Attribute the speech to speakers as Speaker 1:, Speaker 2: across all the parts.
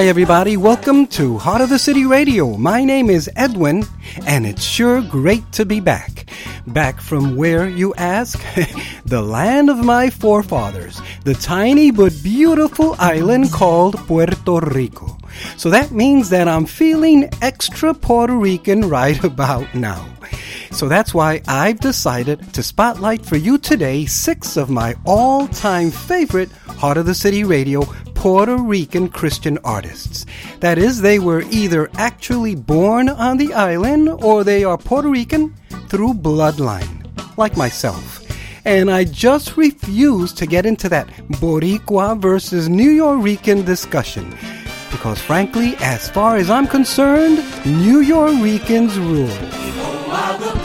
Speaker 1: Hi, everybody. Welcome to Heart of the City Radio. My name is Edwin, and it's sure great to be back. Back from where, you ask? the land of my forefathers, the tiny but beautiful island called Puerto Rico. So that means that I'm feeling extra Puerto Rican right about now. So that's why I've decided to spotlight for you today six of my all time favorite Heart of the City Radio Puerto Rican Christian artists. That is, they were either actually born on the island or they are Puerto Rican through bloodline, like myself. And I just refuse to get into that Boricua versus Nuyorican discussion. Because frankly, as far as I'm concerned, Nuyoricans rule.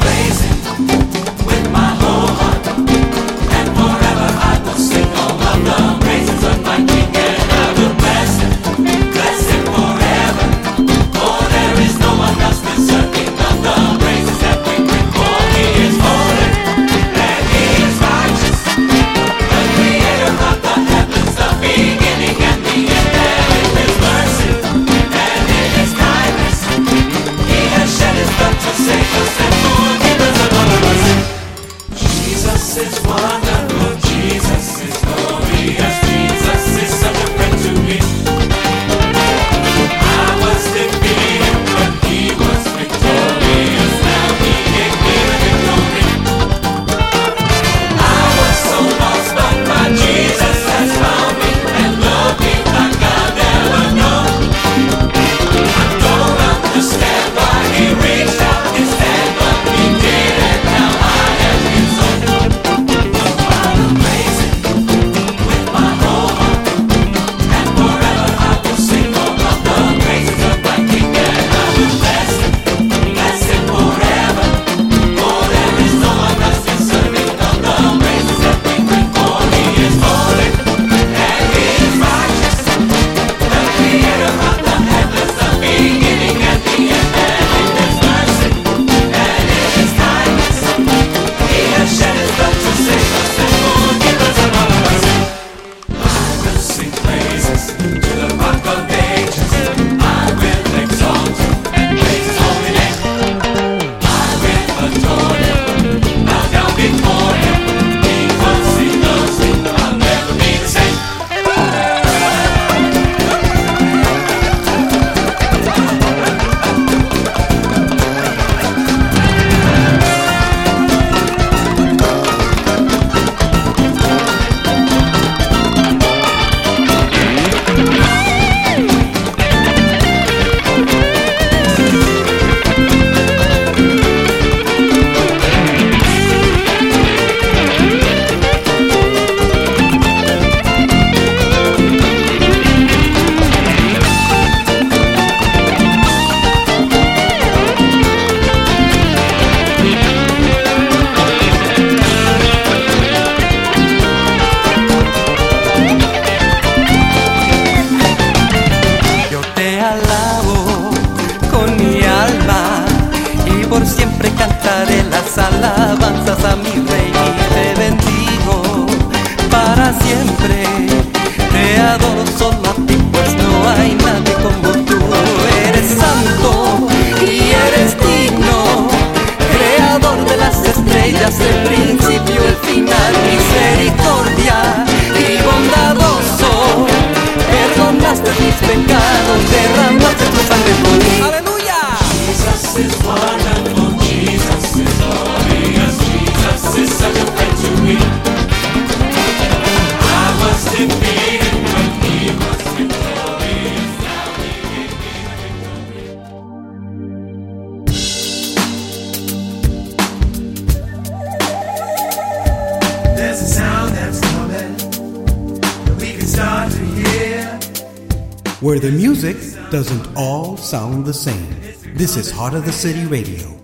Speaker 1: Where the music doesn't all sound the same. This is Heart of the City Radio.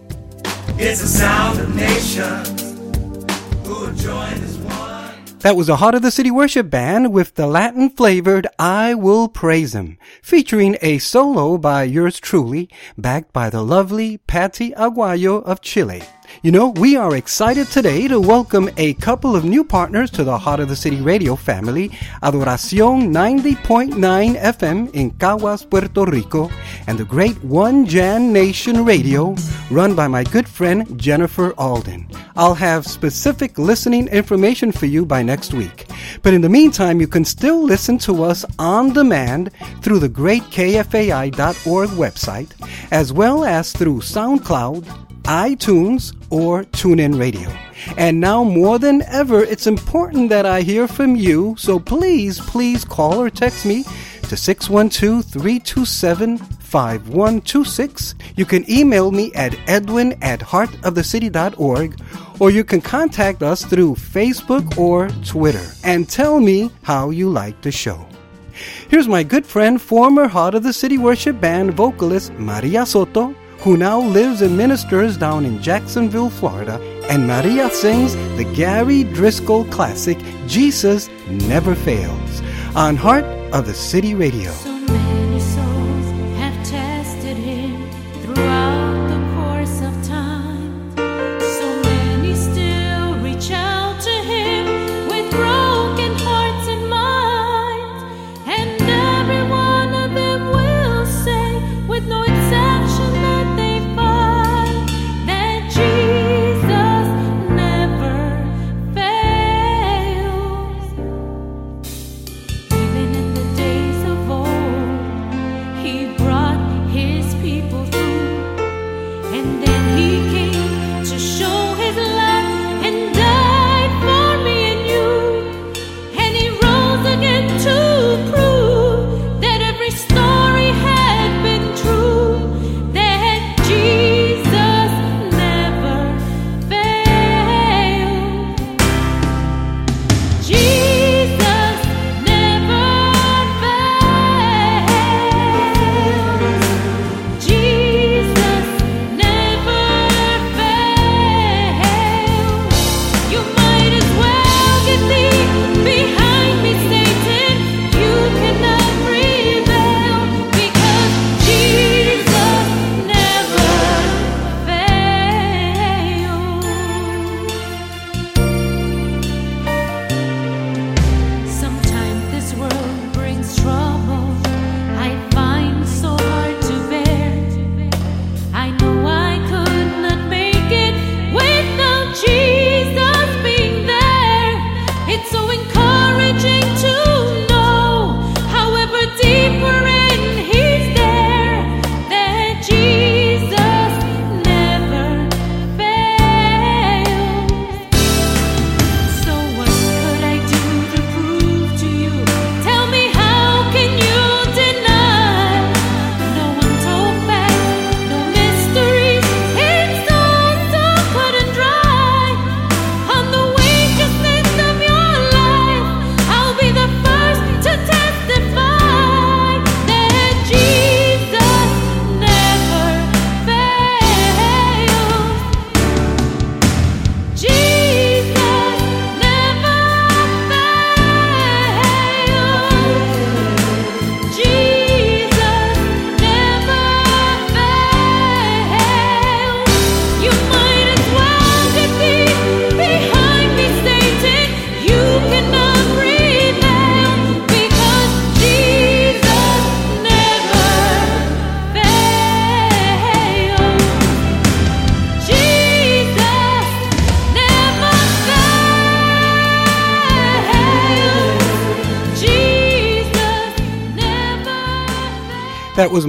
Speaker 1: It's the sound of nations who join as one. That was a Heart of the City worship band with the Latin flavored I Will Praise Him, featuring a solo by yours truly, backed by the lovely Patty Aguayo of Chile.
Speaker 2: You know, we are excited today to welcome a couple of new partners to the Heart of the City radio family, Adoracion 90.9 FM in Caguas, Puerto Rico, and the great One Jan Nation Radio, run by my good friend Jennifer Alden. I'll have specific listening information for you by next week. But in the meantime, you can still listen to us on demand through the great KFAI.org website, as well as through SoundCloud, iTunes, or TuneIn Radio. And now more than ever, it's important that I hear from you, so please, please call or text me to 612 327 5126. You can email me at edwin at heartofthecity.org or you can contact us through Facebook or Twitter and tell me how you like the show. Here's my good friend, former Heart of the City Worship Band vocalist Maria Soto, who now lives and ministers down in Jacksonville, Florida, and Maria sings the Gary Driscoll classic Jesus Never Fails on Heart of the City Radio.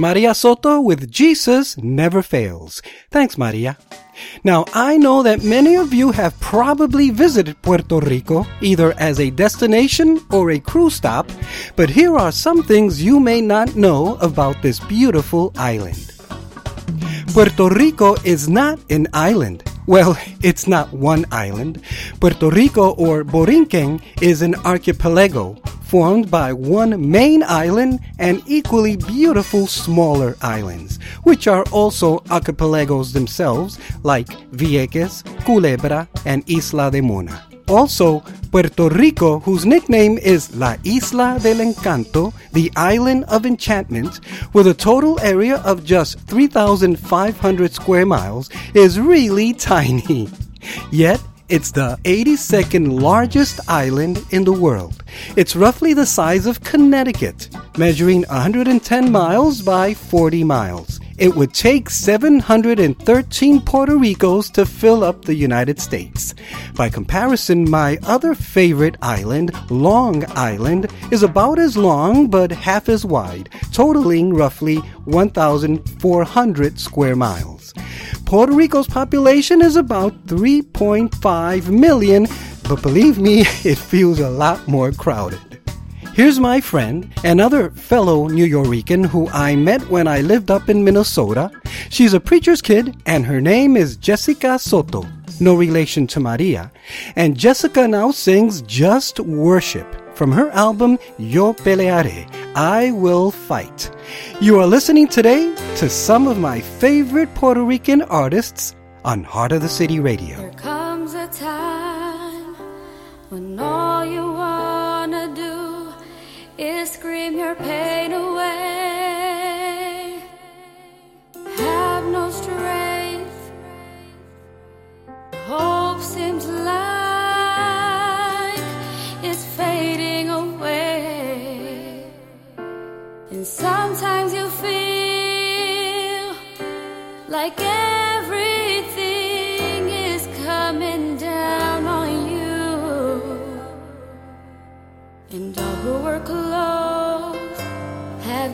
Speaker 2: Maria Soto with Jesus Never Fails. Thanks, Maria. Now, I know that many of you have probably visited Puerto Rico, either as a destination or a cruise stop, but here are some things you may not know about this beautiful island. Puerto Rico is not an island. Well, it's not one island. Puerto Rico or Borinquen is an archipelago formed by one main island and equally beautiful smaller islands, which are also archipelagos themselves, like Vieques, Culebra, and Isla de Mona. Also,
Speaker 1: Puerto Rico, whose nickname is La Isla del Encanto, the Island of Enchantment, with a total area of just 3,500 square miles, is really tiny. Yet, it's the 82nd largest island in the world. It's roughly the size of Connecticut, measuring 110 miles by 40 miles. It would take 713 Puerto Ricos to fill up the United States. By comparison, my other favorite island, Long Island, is about as long but half as wide, totaling roughly 1,400 square miles. Puerto Rico's population is about 3.5 million, but believe me, it feels a lot more crowded. Here's my friend, another fellow Nuyorican who I met when I lived up in Minnesota. She's a preacher's kid, and her name is Jessica Soto, no relation to Maria. And Jessica now sings Just Worship from her album Yo Pelearé, I Will Fight. You are listening today to some of my favorite Puerto Rican artists on Heart of the City Radio.
Speaker 3: There comes a time when all you wanna do is scream your pain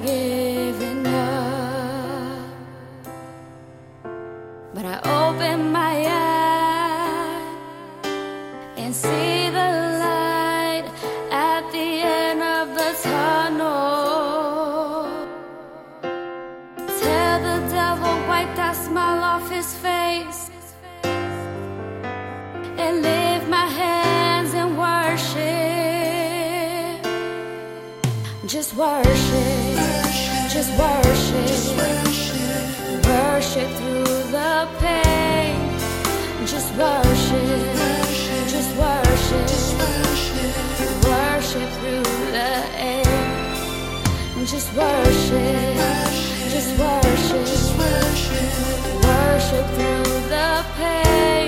Speaker 3: given up. But I open my eyes and see the light at the end of the tunnel. Tell the devil, wipe that smile off his face and lift my hands and worship. Just worship, just worship, worship. Through the pain. Just worship, just worship, worship. Through the air. Just worship, just worship, worship through the pain.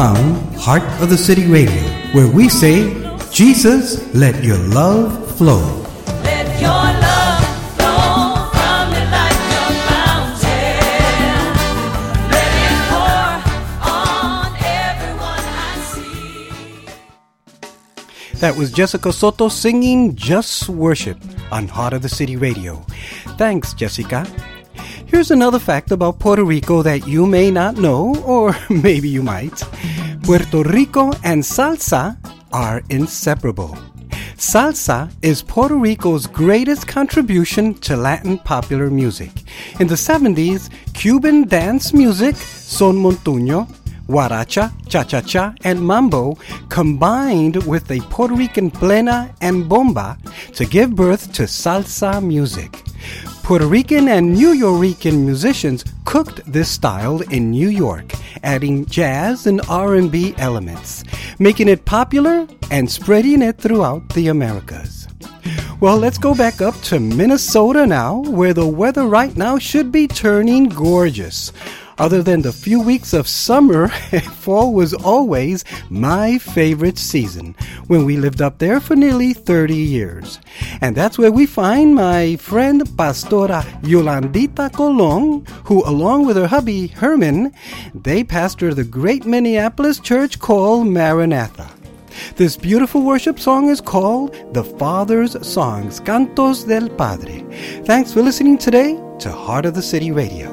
Speaker 2: Found Heart of the City Radio, where we say, Jesus, let your love flow.
Speaker 1: Let your love flow from me like a fountain. Let it pour on everyone I see.
Speaker 2: That was Jessica Soto singing Just Worship on Heart of the City Radio. Thanks, Jessica. Here's another fact about Puerto Rico that you may not know, or maybe you might. Puerto Rico and salsa are inseparable. Salsa is Puerto Rico's greatest contribution to Latin popular music. In the 70s, Cuban dance music, son montuño, Guaracha, cha cha cha, and mambo combined with the Puerto Rican plena and bomba to give birth to salsa music. Puerto Rican and Nuyorican musicians cooked this style in New York, adding jazz and R&B elements, making it popular and spreading it throughout the Americas. Well, let's go back up to Minnesota now, where the weather right now should be turning gorgeous. Other than the few weeks of summer, fall was always my favorite season when we lived up there for nearly 30 years. And that's where we find my friend Pastora Yolandita Colon, who, along with her hubby Herman, they pastor the great Minneapolis church called Maranatha. This beautiful worship song is called The Father's Songs, Cantos del Padre. Thanks for listening today to Heart of the City Radio.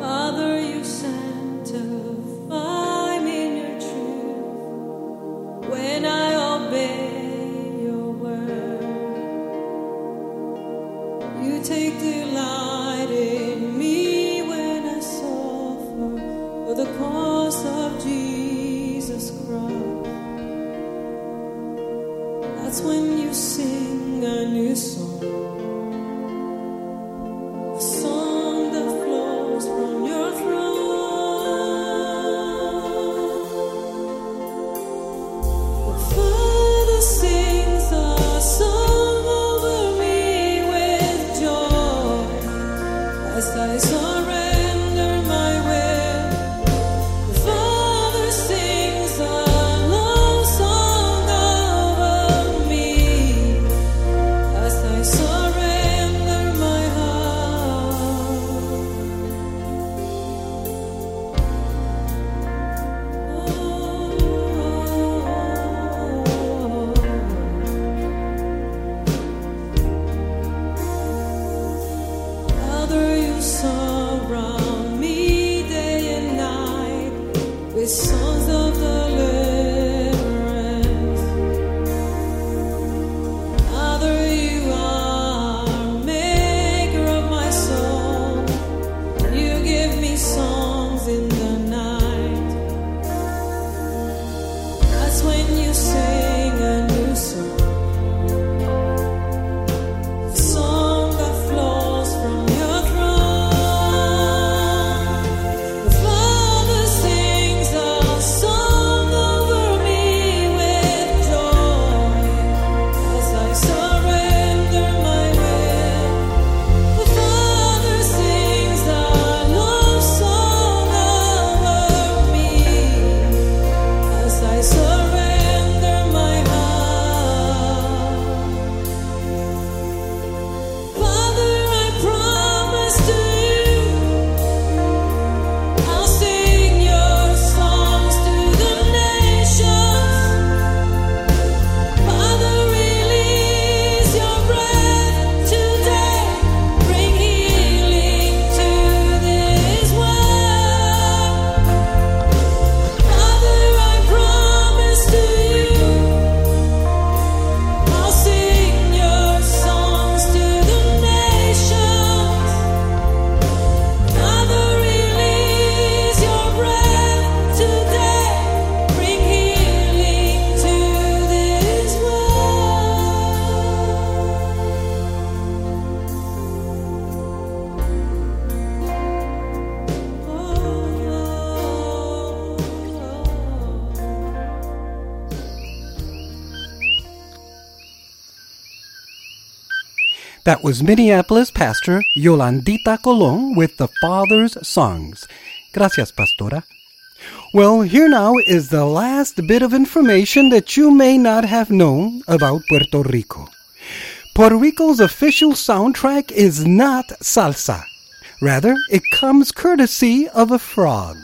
Speaker 1: That
Speaker 2: was Minneapolis pastor Yolandita Colon with the Father's Songs. Gracias, Pastora.
Speaker 1: Well, here now is the last bit of information that you may not have known about Puerto Rico. Puerto Rico's official soundtrack is not salsa. Rather, it comes courtesy of a frog.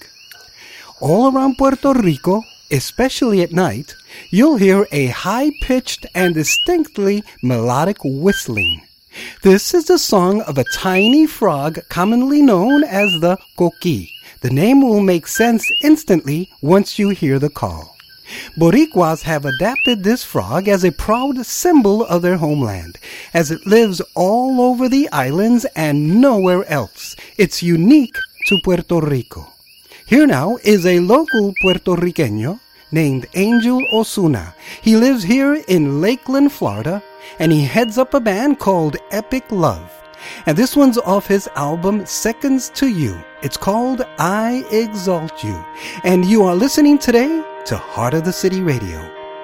Speaker 1: All around Puerto Rico, especially at night, you'll hear a high pitched and distinctly melodic whistling. This is the song of a tiny frog commonly known as the coqui. The name will make sense instantly once you hear the call. Boricuas have adapted this frog as a proud symbol of their homeland, as it lives all over the islands and nowhere else. It's unique to Puerto Rico. Here now is a local Puerto Riqueño named Angel Osuna. He lives here in Lakeland, Florida, and he heads up a band called Epic Love. And this one's off his album Seconds to You. It's called I Exalt You. And you are listening today to Heart of the City Radio.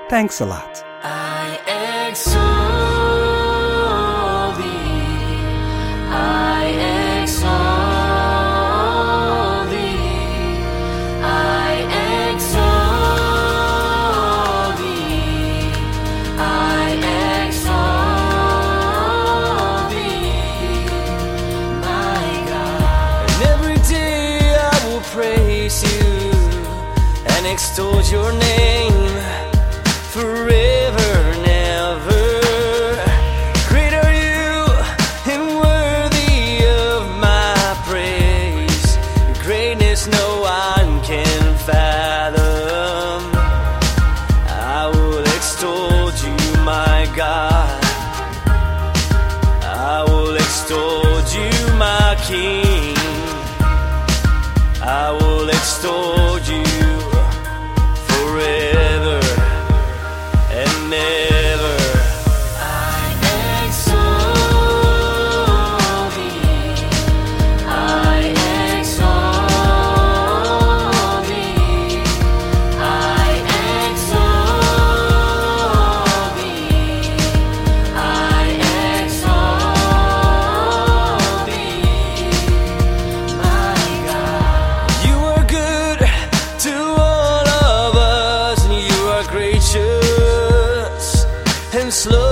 Speaker 1: Thanks a lot.
Speaker 4: Your name slow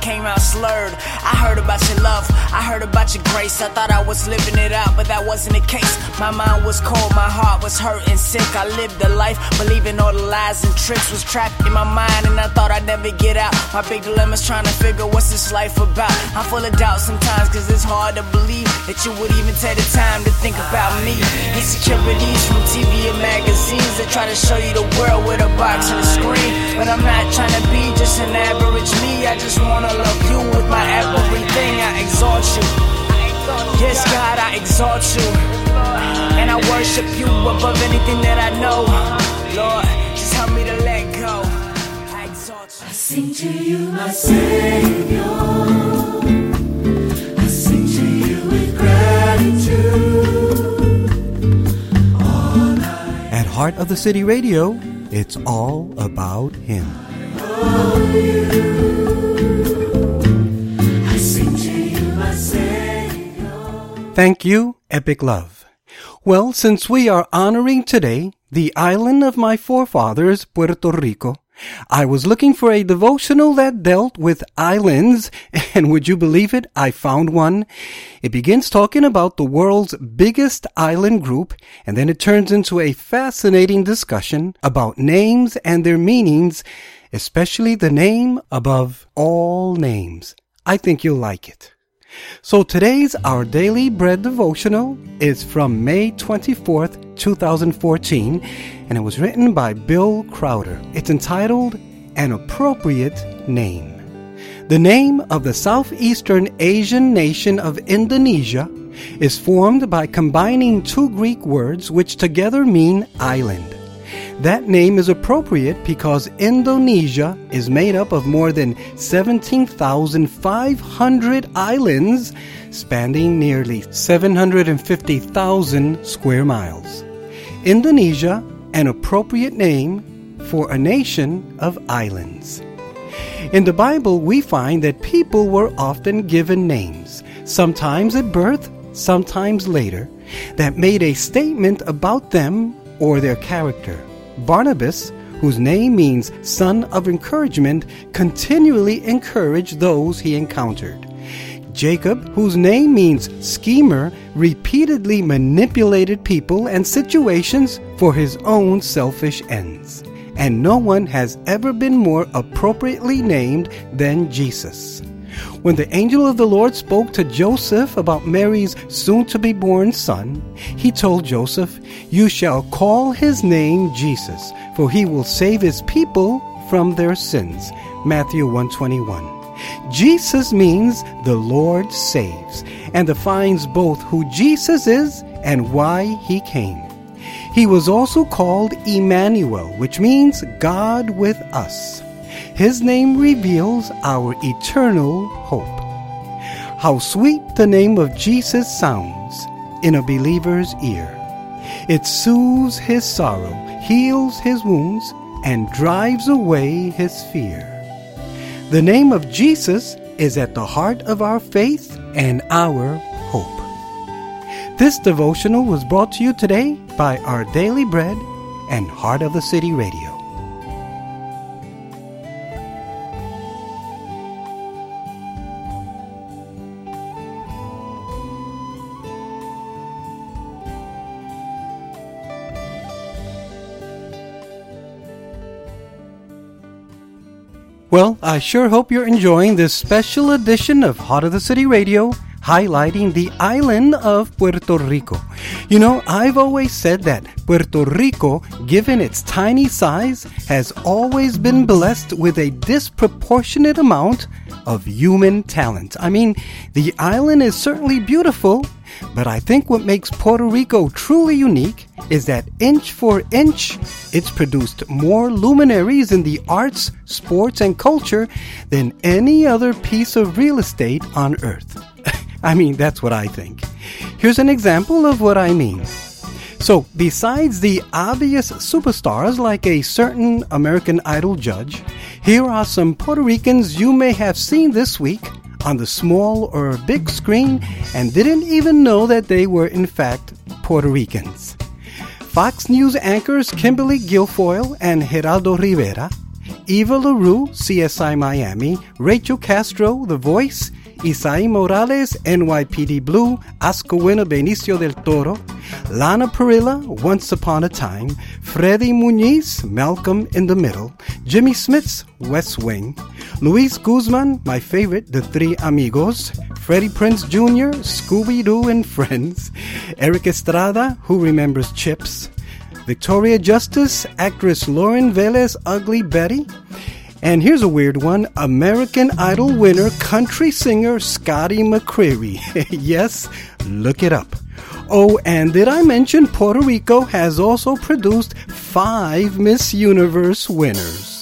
Speaker 5: came out slurred. I heard about your love, I heard about your grace. I thought I was living it out, but that wasn't the case. My mind was cold, my heart was hurt and sick. I lived a life believing all the lies and tricks was trapped in my mind, and I thought I'd never get out. My big dilemma's trying to figure what's this life about. I'm full of doubt sometimes, cause it's hard to believe that you would even take the time to think about me. Insecurities from TV and magazines that try to show you the world with a box and a screen. But I'm not trying to be just an average me. I just wanna love you with my everything. I exalt you. Yes, God, I exalt you. And I worship you above anything that I know. Lord, I.
Speaker 4: Sing to you, my Savior. I sing to you with gratitude.
Speaker 1: At Heart of the City Radio, it's all about Him.
Speaker 4: I sing to you.
Speaker 1: Thank you, Epic Love. Well, since we are honoring today the island of my forefathers, Puerto Rico. I was looking for a devotional that dealt with islands, and would you believe it? I found one. It begins talking about the world's biggest island group, and then it turns into a fascinating discussion about names and their meanings, especially the name above all names. I think you'll like it. So today's Our Daily Bread devotional is from May 24th, 2014, and it was written by Bill Crowder. It's entitled An Appropriate Name. The name of the Southeastern Asian nation of Indonesia is formed by combining two Greek words which together mean island. That name is appropriate because Indonesia is made up of more than 17,500 islands spanning nearly 750,000 square miles. Indonesia, an appropriate name for a nation of islands. In the Bible, we find that people were often given names, sometimes at birth, sometimes later, that made a statement about them or their character. Barnabas, whose name means son of encouragement, continually encouraged those he encountered. Jacob, whose name means schemer, repeatedly manipulated people and situations for his own selfish ends. And no one has ever been more appropriately named than Jesus. When the angel of the Lord spoke to Joseph about Mary's soon to be born son, he told Joseph, You shall call his name Jesus, for he will save his people from their sins. Matthew 121. Jesus means the Lord saves and defines both who Jesus is and why he came. He was also called Emmanuel, which means God with us. His name reveals our eternal hope. How sweet the name of Jesus sounds in a believer's ear. It soothes his sorrow, heals his wounds, and drives away his fear. The name of Jesus is at the heart of our faith and our hope. This devotional was brought to you today by Our Daily Bread and Heart of the City Radio. Well, I sure hope you're enjoying this special edition of Heart of the City Radio, highlighting the island of Puerto Rico. You know, I've always said that Puerto Rico, given its tiny size, has always been blessed with a disproportionate amount of human talent. I mean, the island is certainly beautiful, but I think what makes Puerto Rico truly unique is that inch for inch, it's produced more luminaries in the arts, sports, and culture than any other piece of real estate on earth. I mean, that's what I think. Here's an example of what I mean. So, besides the obvious superstars like a certain American Idol judge, here are some Puerto Ricans you may have seen this week on the small or big screen and didn't even know that they were in fact Puerto Ricans. Fox News anchors Kimberly Guilfoyle and Geraldo Rivera, Eva LaRue, CSI Miami, Rachel Castro, The Voice, Esai Morales, NYPD Blue, Oscar winner Benicio del Toro, Lana Parrilla, Once Upon a Time, Freddie Muniz, Malcolm in the Middle, Jimmy Smits West Wing, Luis Guzman, my favorite, The Three Amigos, Freddie Prinze Jr., Scooby Doo and Friends, Erik Estrada, Who Remembers Chips, Victoria Justice, actress Lauren Velez, Ugly Betty, and here's a weird one American Idol winner, country singer Scotty McCreery. yes, look it up. Oh, and did I mention Puerto Rico has also produced five Miss Universe winners?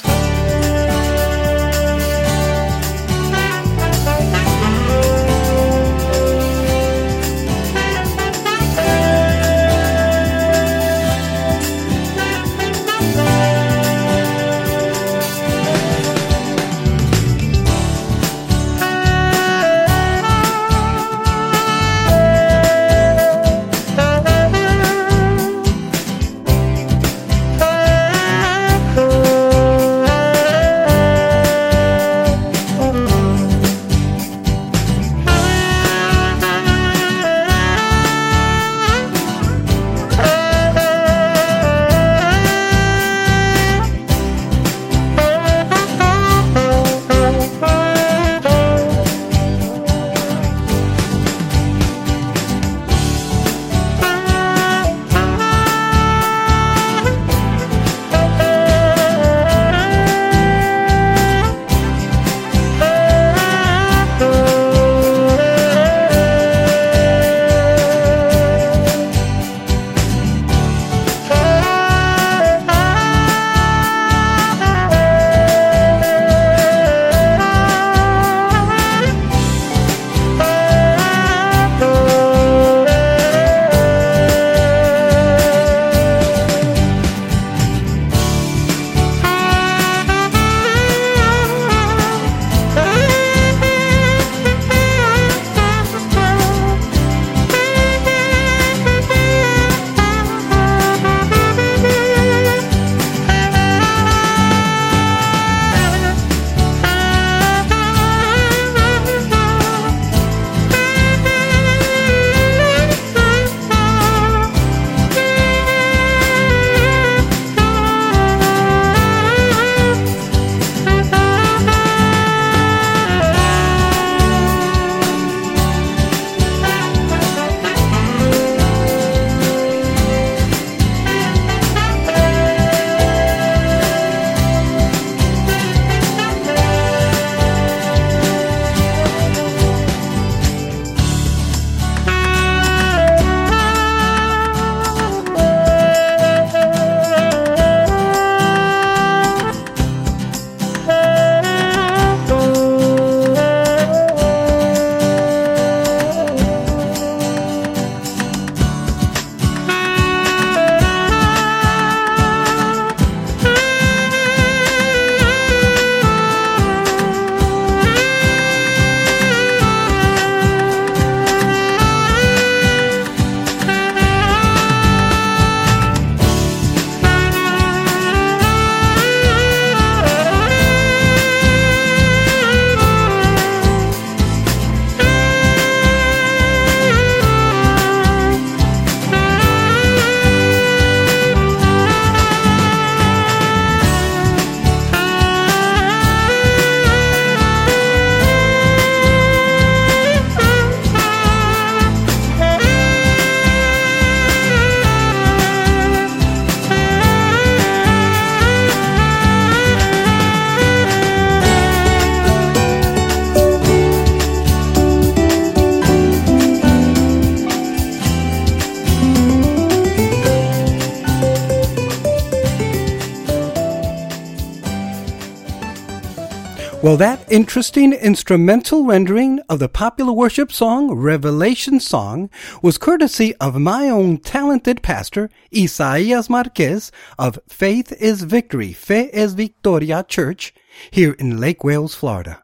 Speaker 6: Interesting instrumental rendering of the popular worship song Revelation Song was courtesy of my own talented pastor, Isaias Marquez of Faith is Victory, Fe es Victoria Church here in Lake Wales, Florida.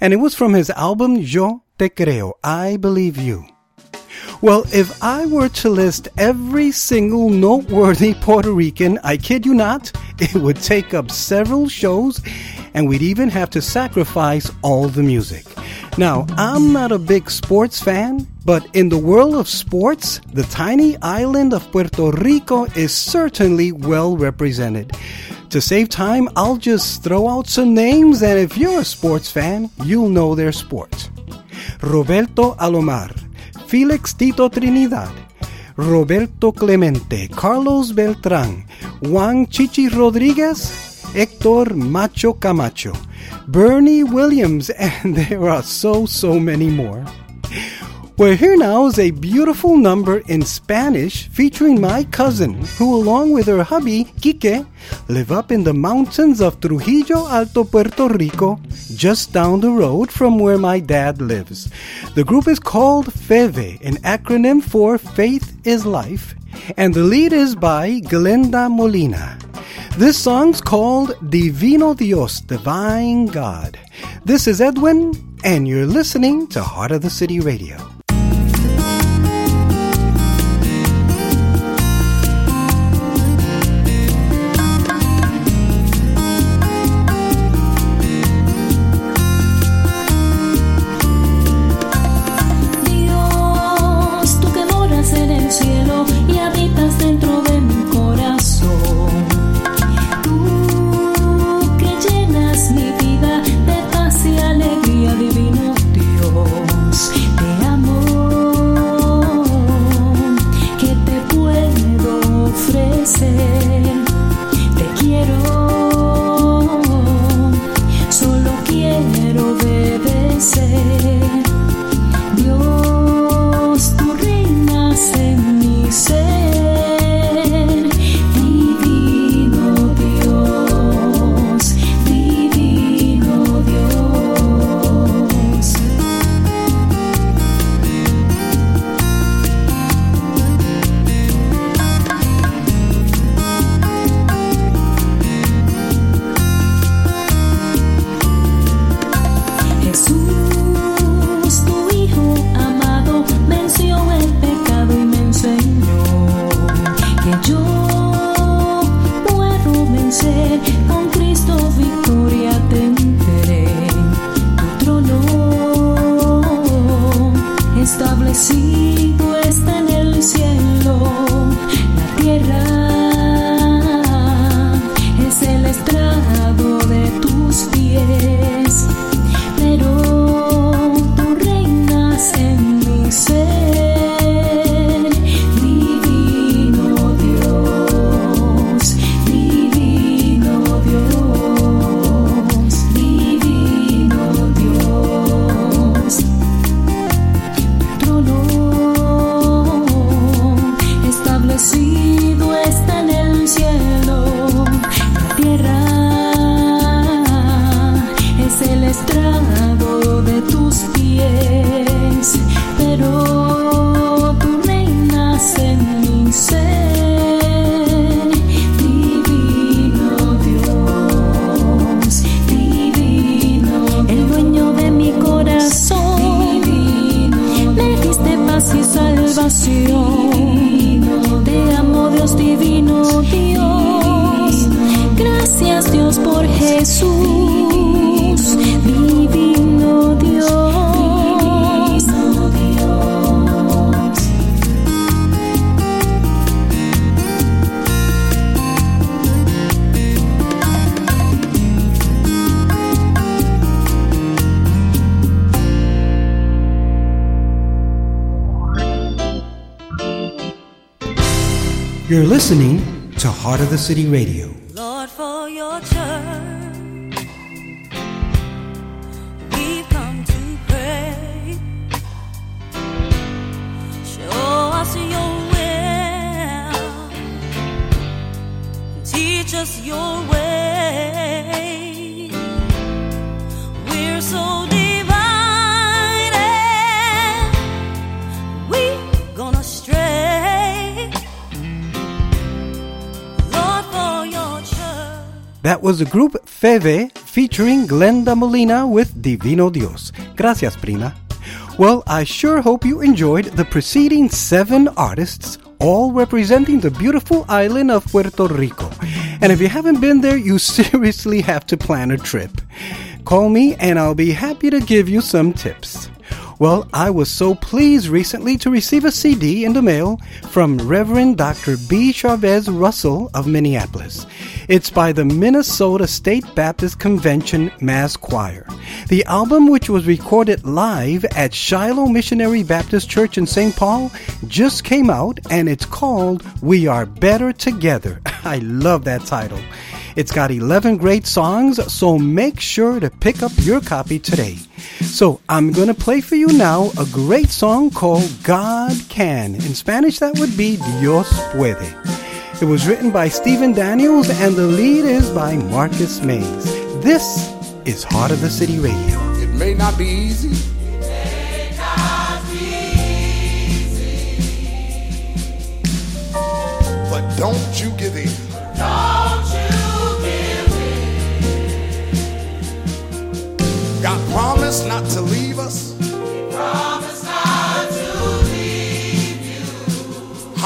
Speaker 6: And it was from his album Yo Te Creo, I Believe You. Well, if I were to list every single noteworthy Puerto Rican, I kid you not, it would take up several shows and we'd even have to sacrifice all the music. Now, I'm not a big sports fan, but in the world of sports, the tiny island of Puerto Rico is certainly well represented. To save time, I'll just throw out some names, and if you're a sports fan, you'll know their sport. Roberto Alomar, Felix Tito Trinidad, Roberto Clemente, Carlos Beltrán, Juan Chichi Rodriguez, Hector Macho Camacho, Bernie Williams, and there are so, so many more. Well, here now is a beautiful number in Spanish featuring my cousin, who, along with her hubby, Quique, live up in the mountains of Trujillo Alto, Puerto Rico, just down the road from where my dad lives. The group is called FEVE, an acronym for Faith is Life, and the lead is by Glenda Molina. This song's called Divino Dios, Divine God. This is Edwin, and you're listening to Heart of the City Radio.
Speaker 1: Salvación.
Speaker 6: Listening to Heart of the City Radio.
Speaker 1: Was the group Feve featuring Glenda Molina with Divino Dios. Gracias, prima. Well, I sure hope you enjoyed the preceding seven artists, all representing the beautiful island of Puerto Rico. And if you haven't been there, you seriously have to plan a trip. Call me and I'll be happy to give you some tips. Well, I was so pleased recently to receive a CD in the mail from Reverend Dr. B. Chavez Russell of Minneapolis. It's by the Minnesota State Baptist Convention Mass Choir. The album, which was recorded live at Shiloh Missionary Baptist Church in St. Paul, just came out and it's called We Are Better Together. I love that title. It's got 11 great songs, so make sure to pick up your copy today. So I'm going to play for you now a great song called God Can. In Spanish, that would be Dios Puede. It was written by Stephen Daniels and the lead is by Marcus Mays. This is Heart of the City Radio.
Speaker 7: It may not be easy. It may not be easy. But don't you give in. don't you give in. God promised not to leave us.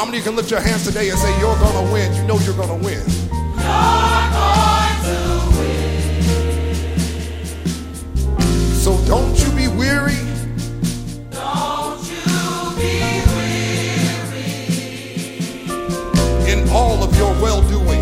Speaker 7: How many can lift your hands today and say you're gonna win? You know you're gonna win. You're going to win. So don't you be weary. don't you be weary. In all of your well doing.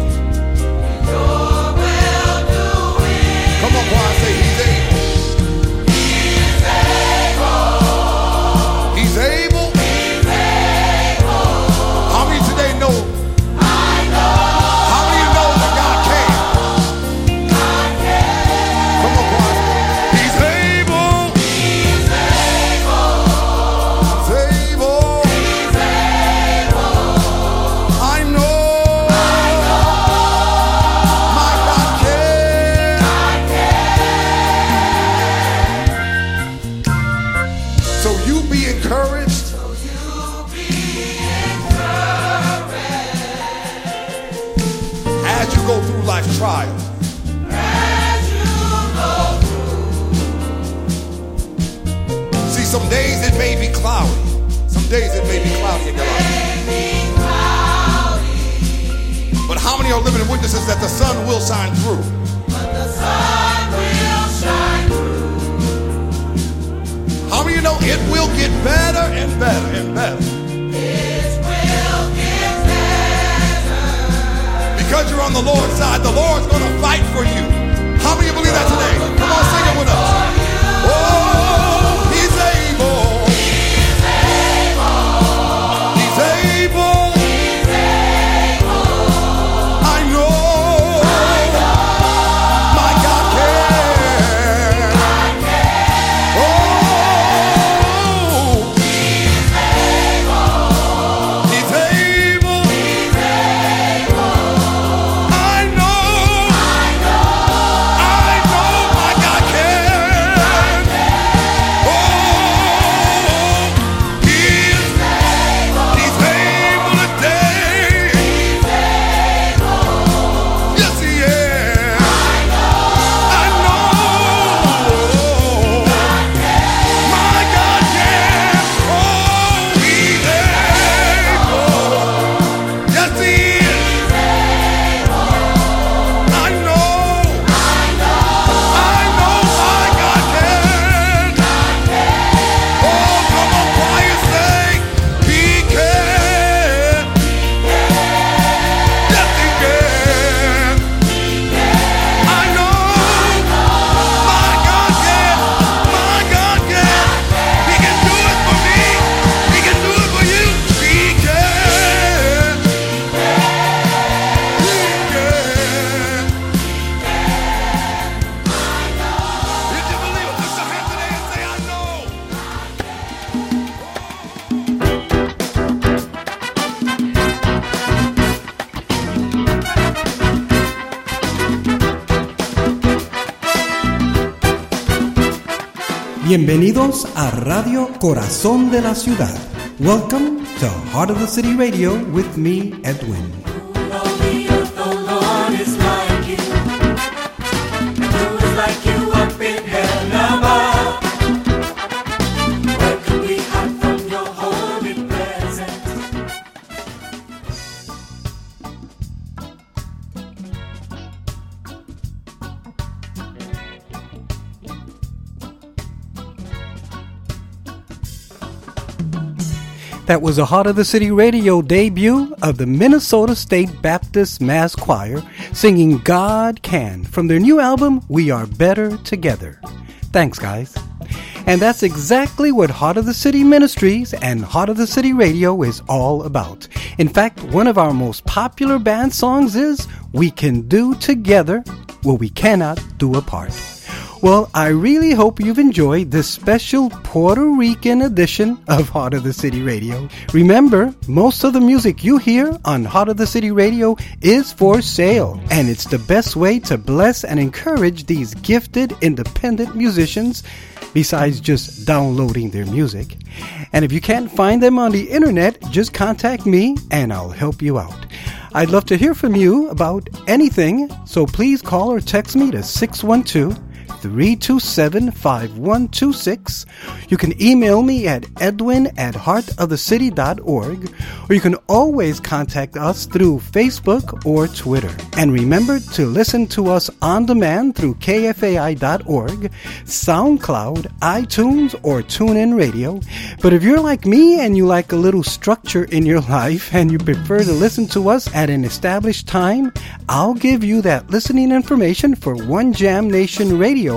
Speaker 1: Bienvenidos a Radio Corazón de la Ciudad. Welcome to Heart of the City Radio with me, Edwin. That was a Heart of the City radio debut of the Minnesota State Baptist Mass Choir singing God Can from their new album, We Are Better Together. Thanks, guys. And that's exactly what Heart of the City Ministries and Heart of the City Radio is all about. In fact, one of our most popular band songs is We Can Do Together What We Cannot Do Apart. Well, I really hope you've enjoyed this special Puerto Rican edition of Heart of the City Radio. Remember, most of the music you hear on Heart of the City Radio is for sale, and it's the best way to bless and encourage these gifted independent musicians besides just downloading their music. And if you can't find them on the internet, just contact me and I'll help you out. I'd love to hear from you about anything, so please call or text me to 612 327 5126. You can email me at edwin at heartofthecity.org, or you can always contact us through Facebook or Twitter. And remember to listen to us on demand through kfai.org, SoundCloud, iTunes, or TuneIn Radio. But if you're like me and you like a little structure in your life and you prefer to listen to us at an established time, I'll give you that listening information for One Jam Nation Radio,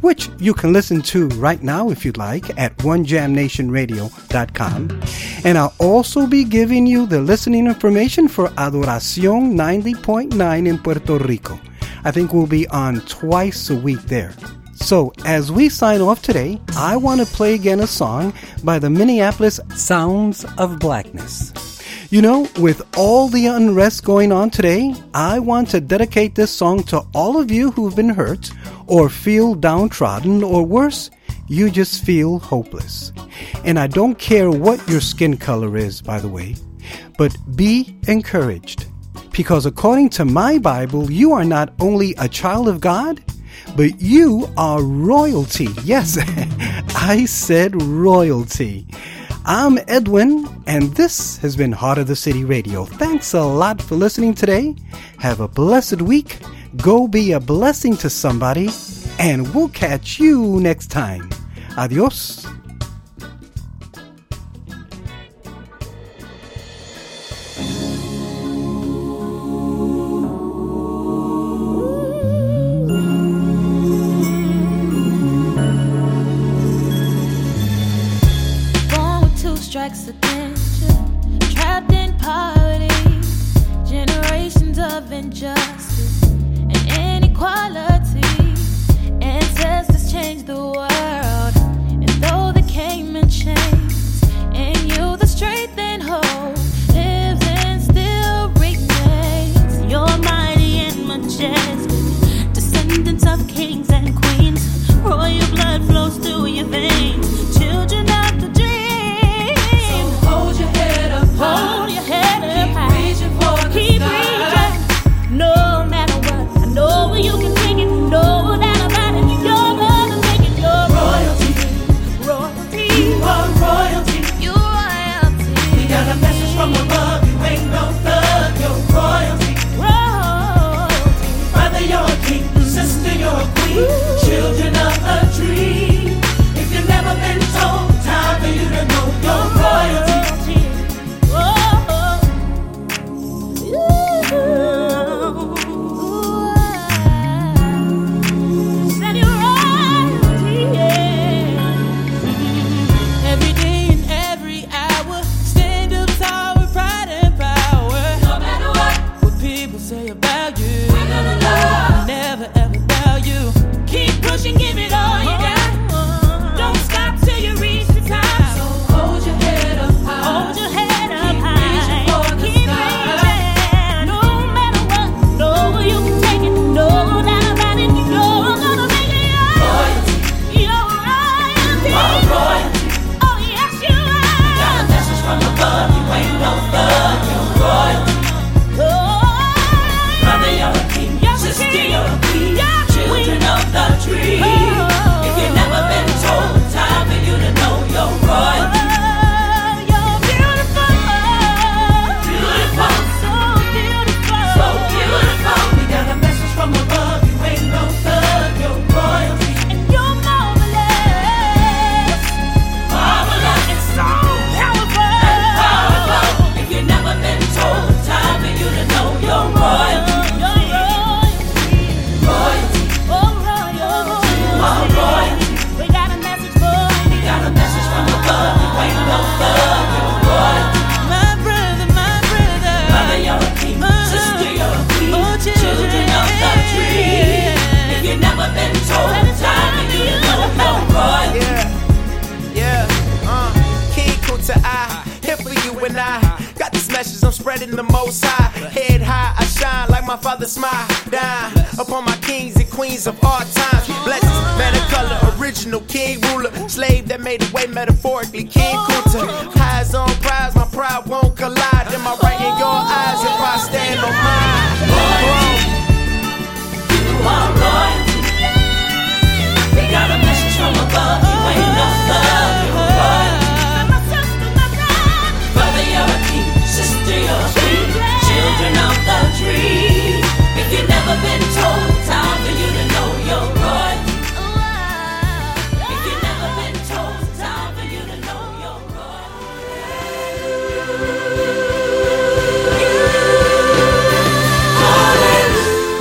Speaker 1: which you can listen to right now if you'd like at onejamnationradio.com. And I'll also be giving you the listening information for Adoracion 90.9 in Puerto Rico. I think we'll be on twice a week there. So, as we sign off today, I want to play again a song by the Minneapolis Sounds of Blackness. You know, with all the unrest going on today, I want to dedicate this song to all of you who've been hurt or feel downtrodden or worse, you just feel hopeless. And I don't care what your skin color is, by the way, but be encouraged. Because according to my Bible, you are not only a child of God, but you are royalty. Yes, I said royalty. I'm Edwin, and this has been Heart of the City Radio. Thanks a lot for listening today. Have a blessed week. Go be a blessing to somebody, and we'll catch you next time. Adios.
Speaker 2: Strikes danger, trapped in poverty, generations of injustice and inequality. Ancestors changed the world, and though they came in chains, in you the strength and hope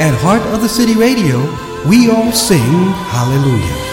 Speaker 1: At Heart of the City Radio, we all sing hallelujah.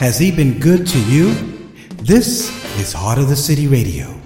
Speaker 1: Has he been good to you? This is Heart of the City Radio.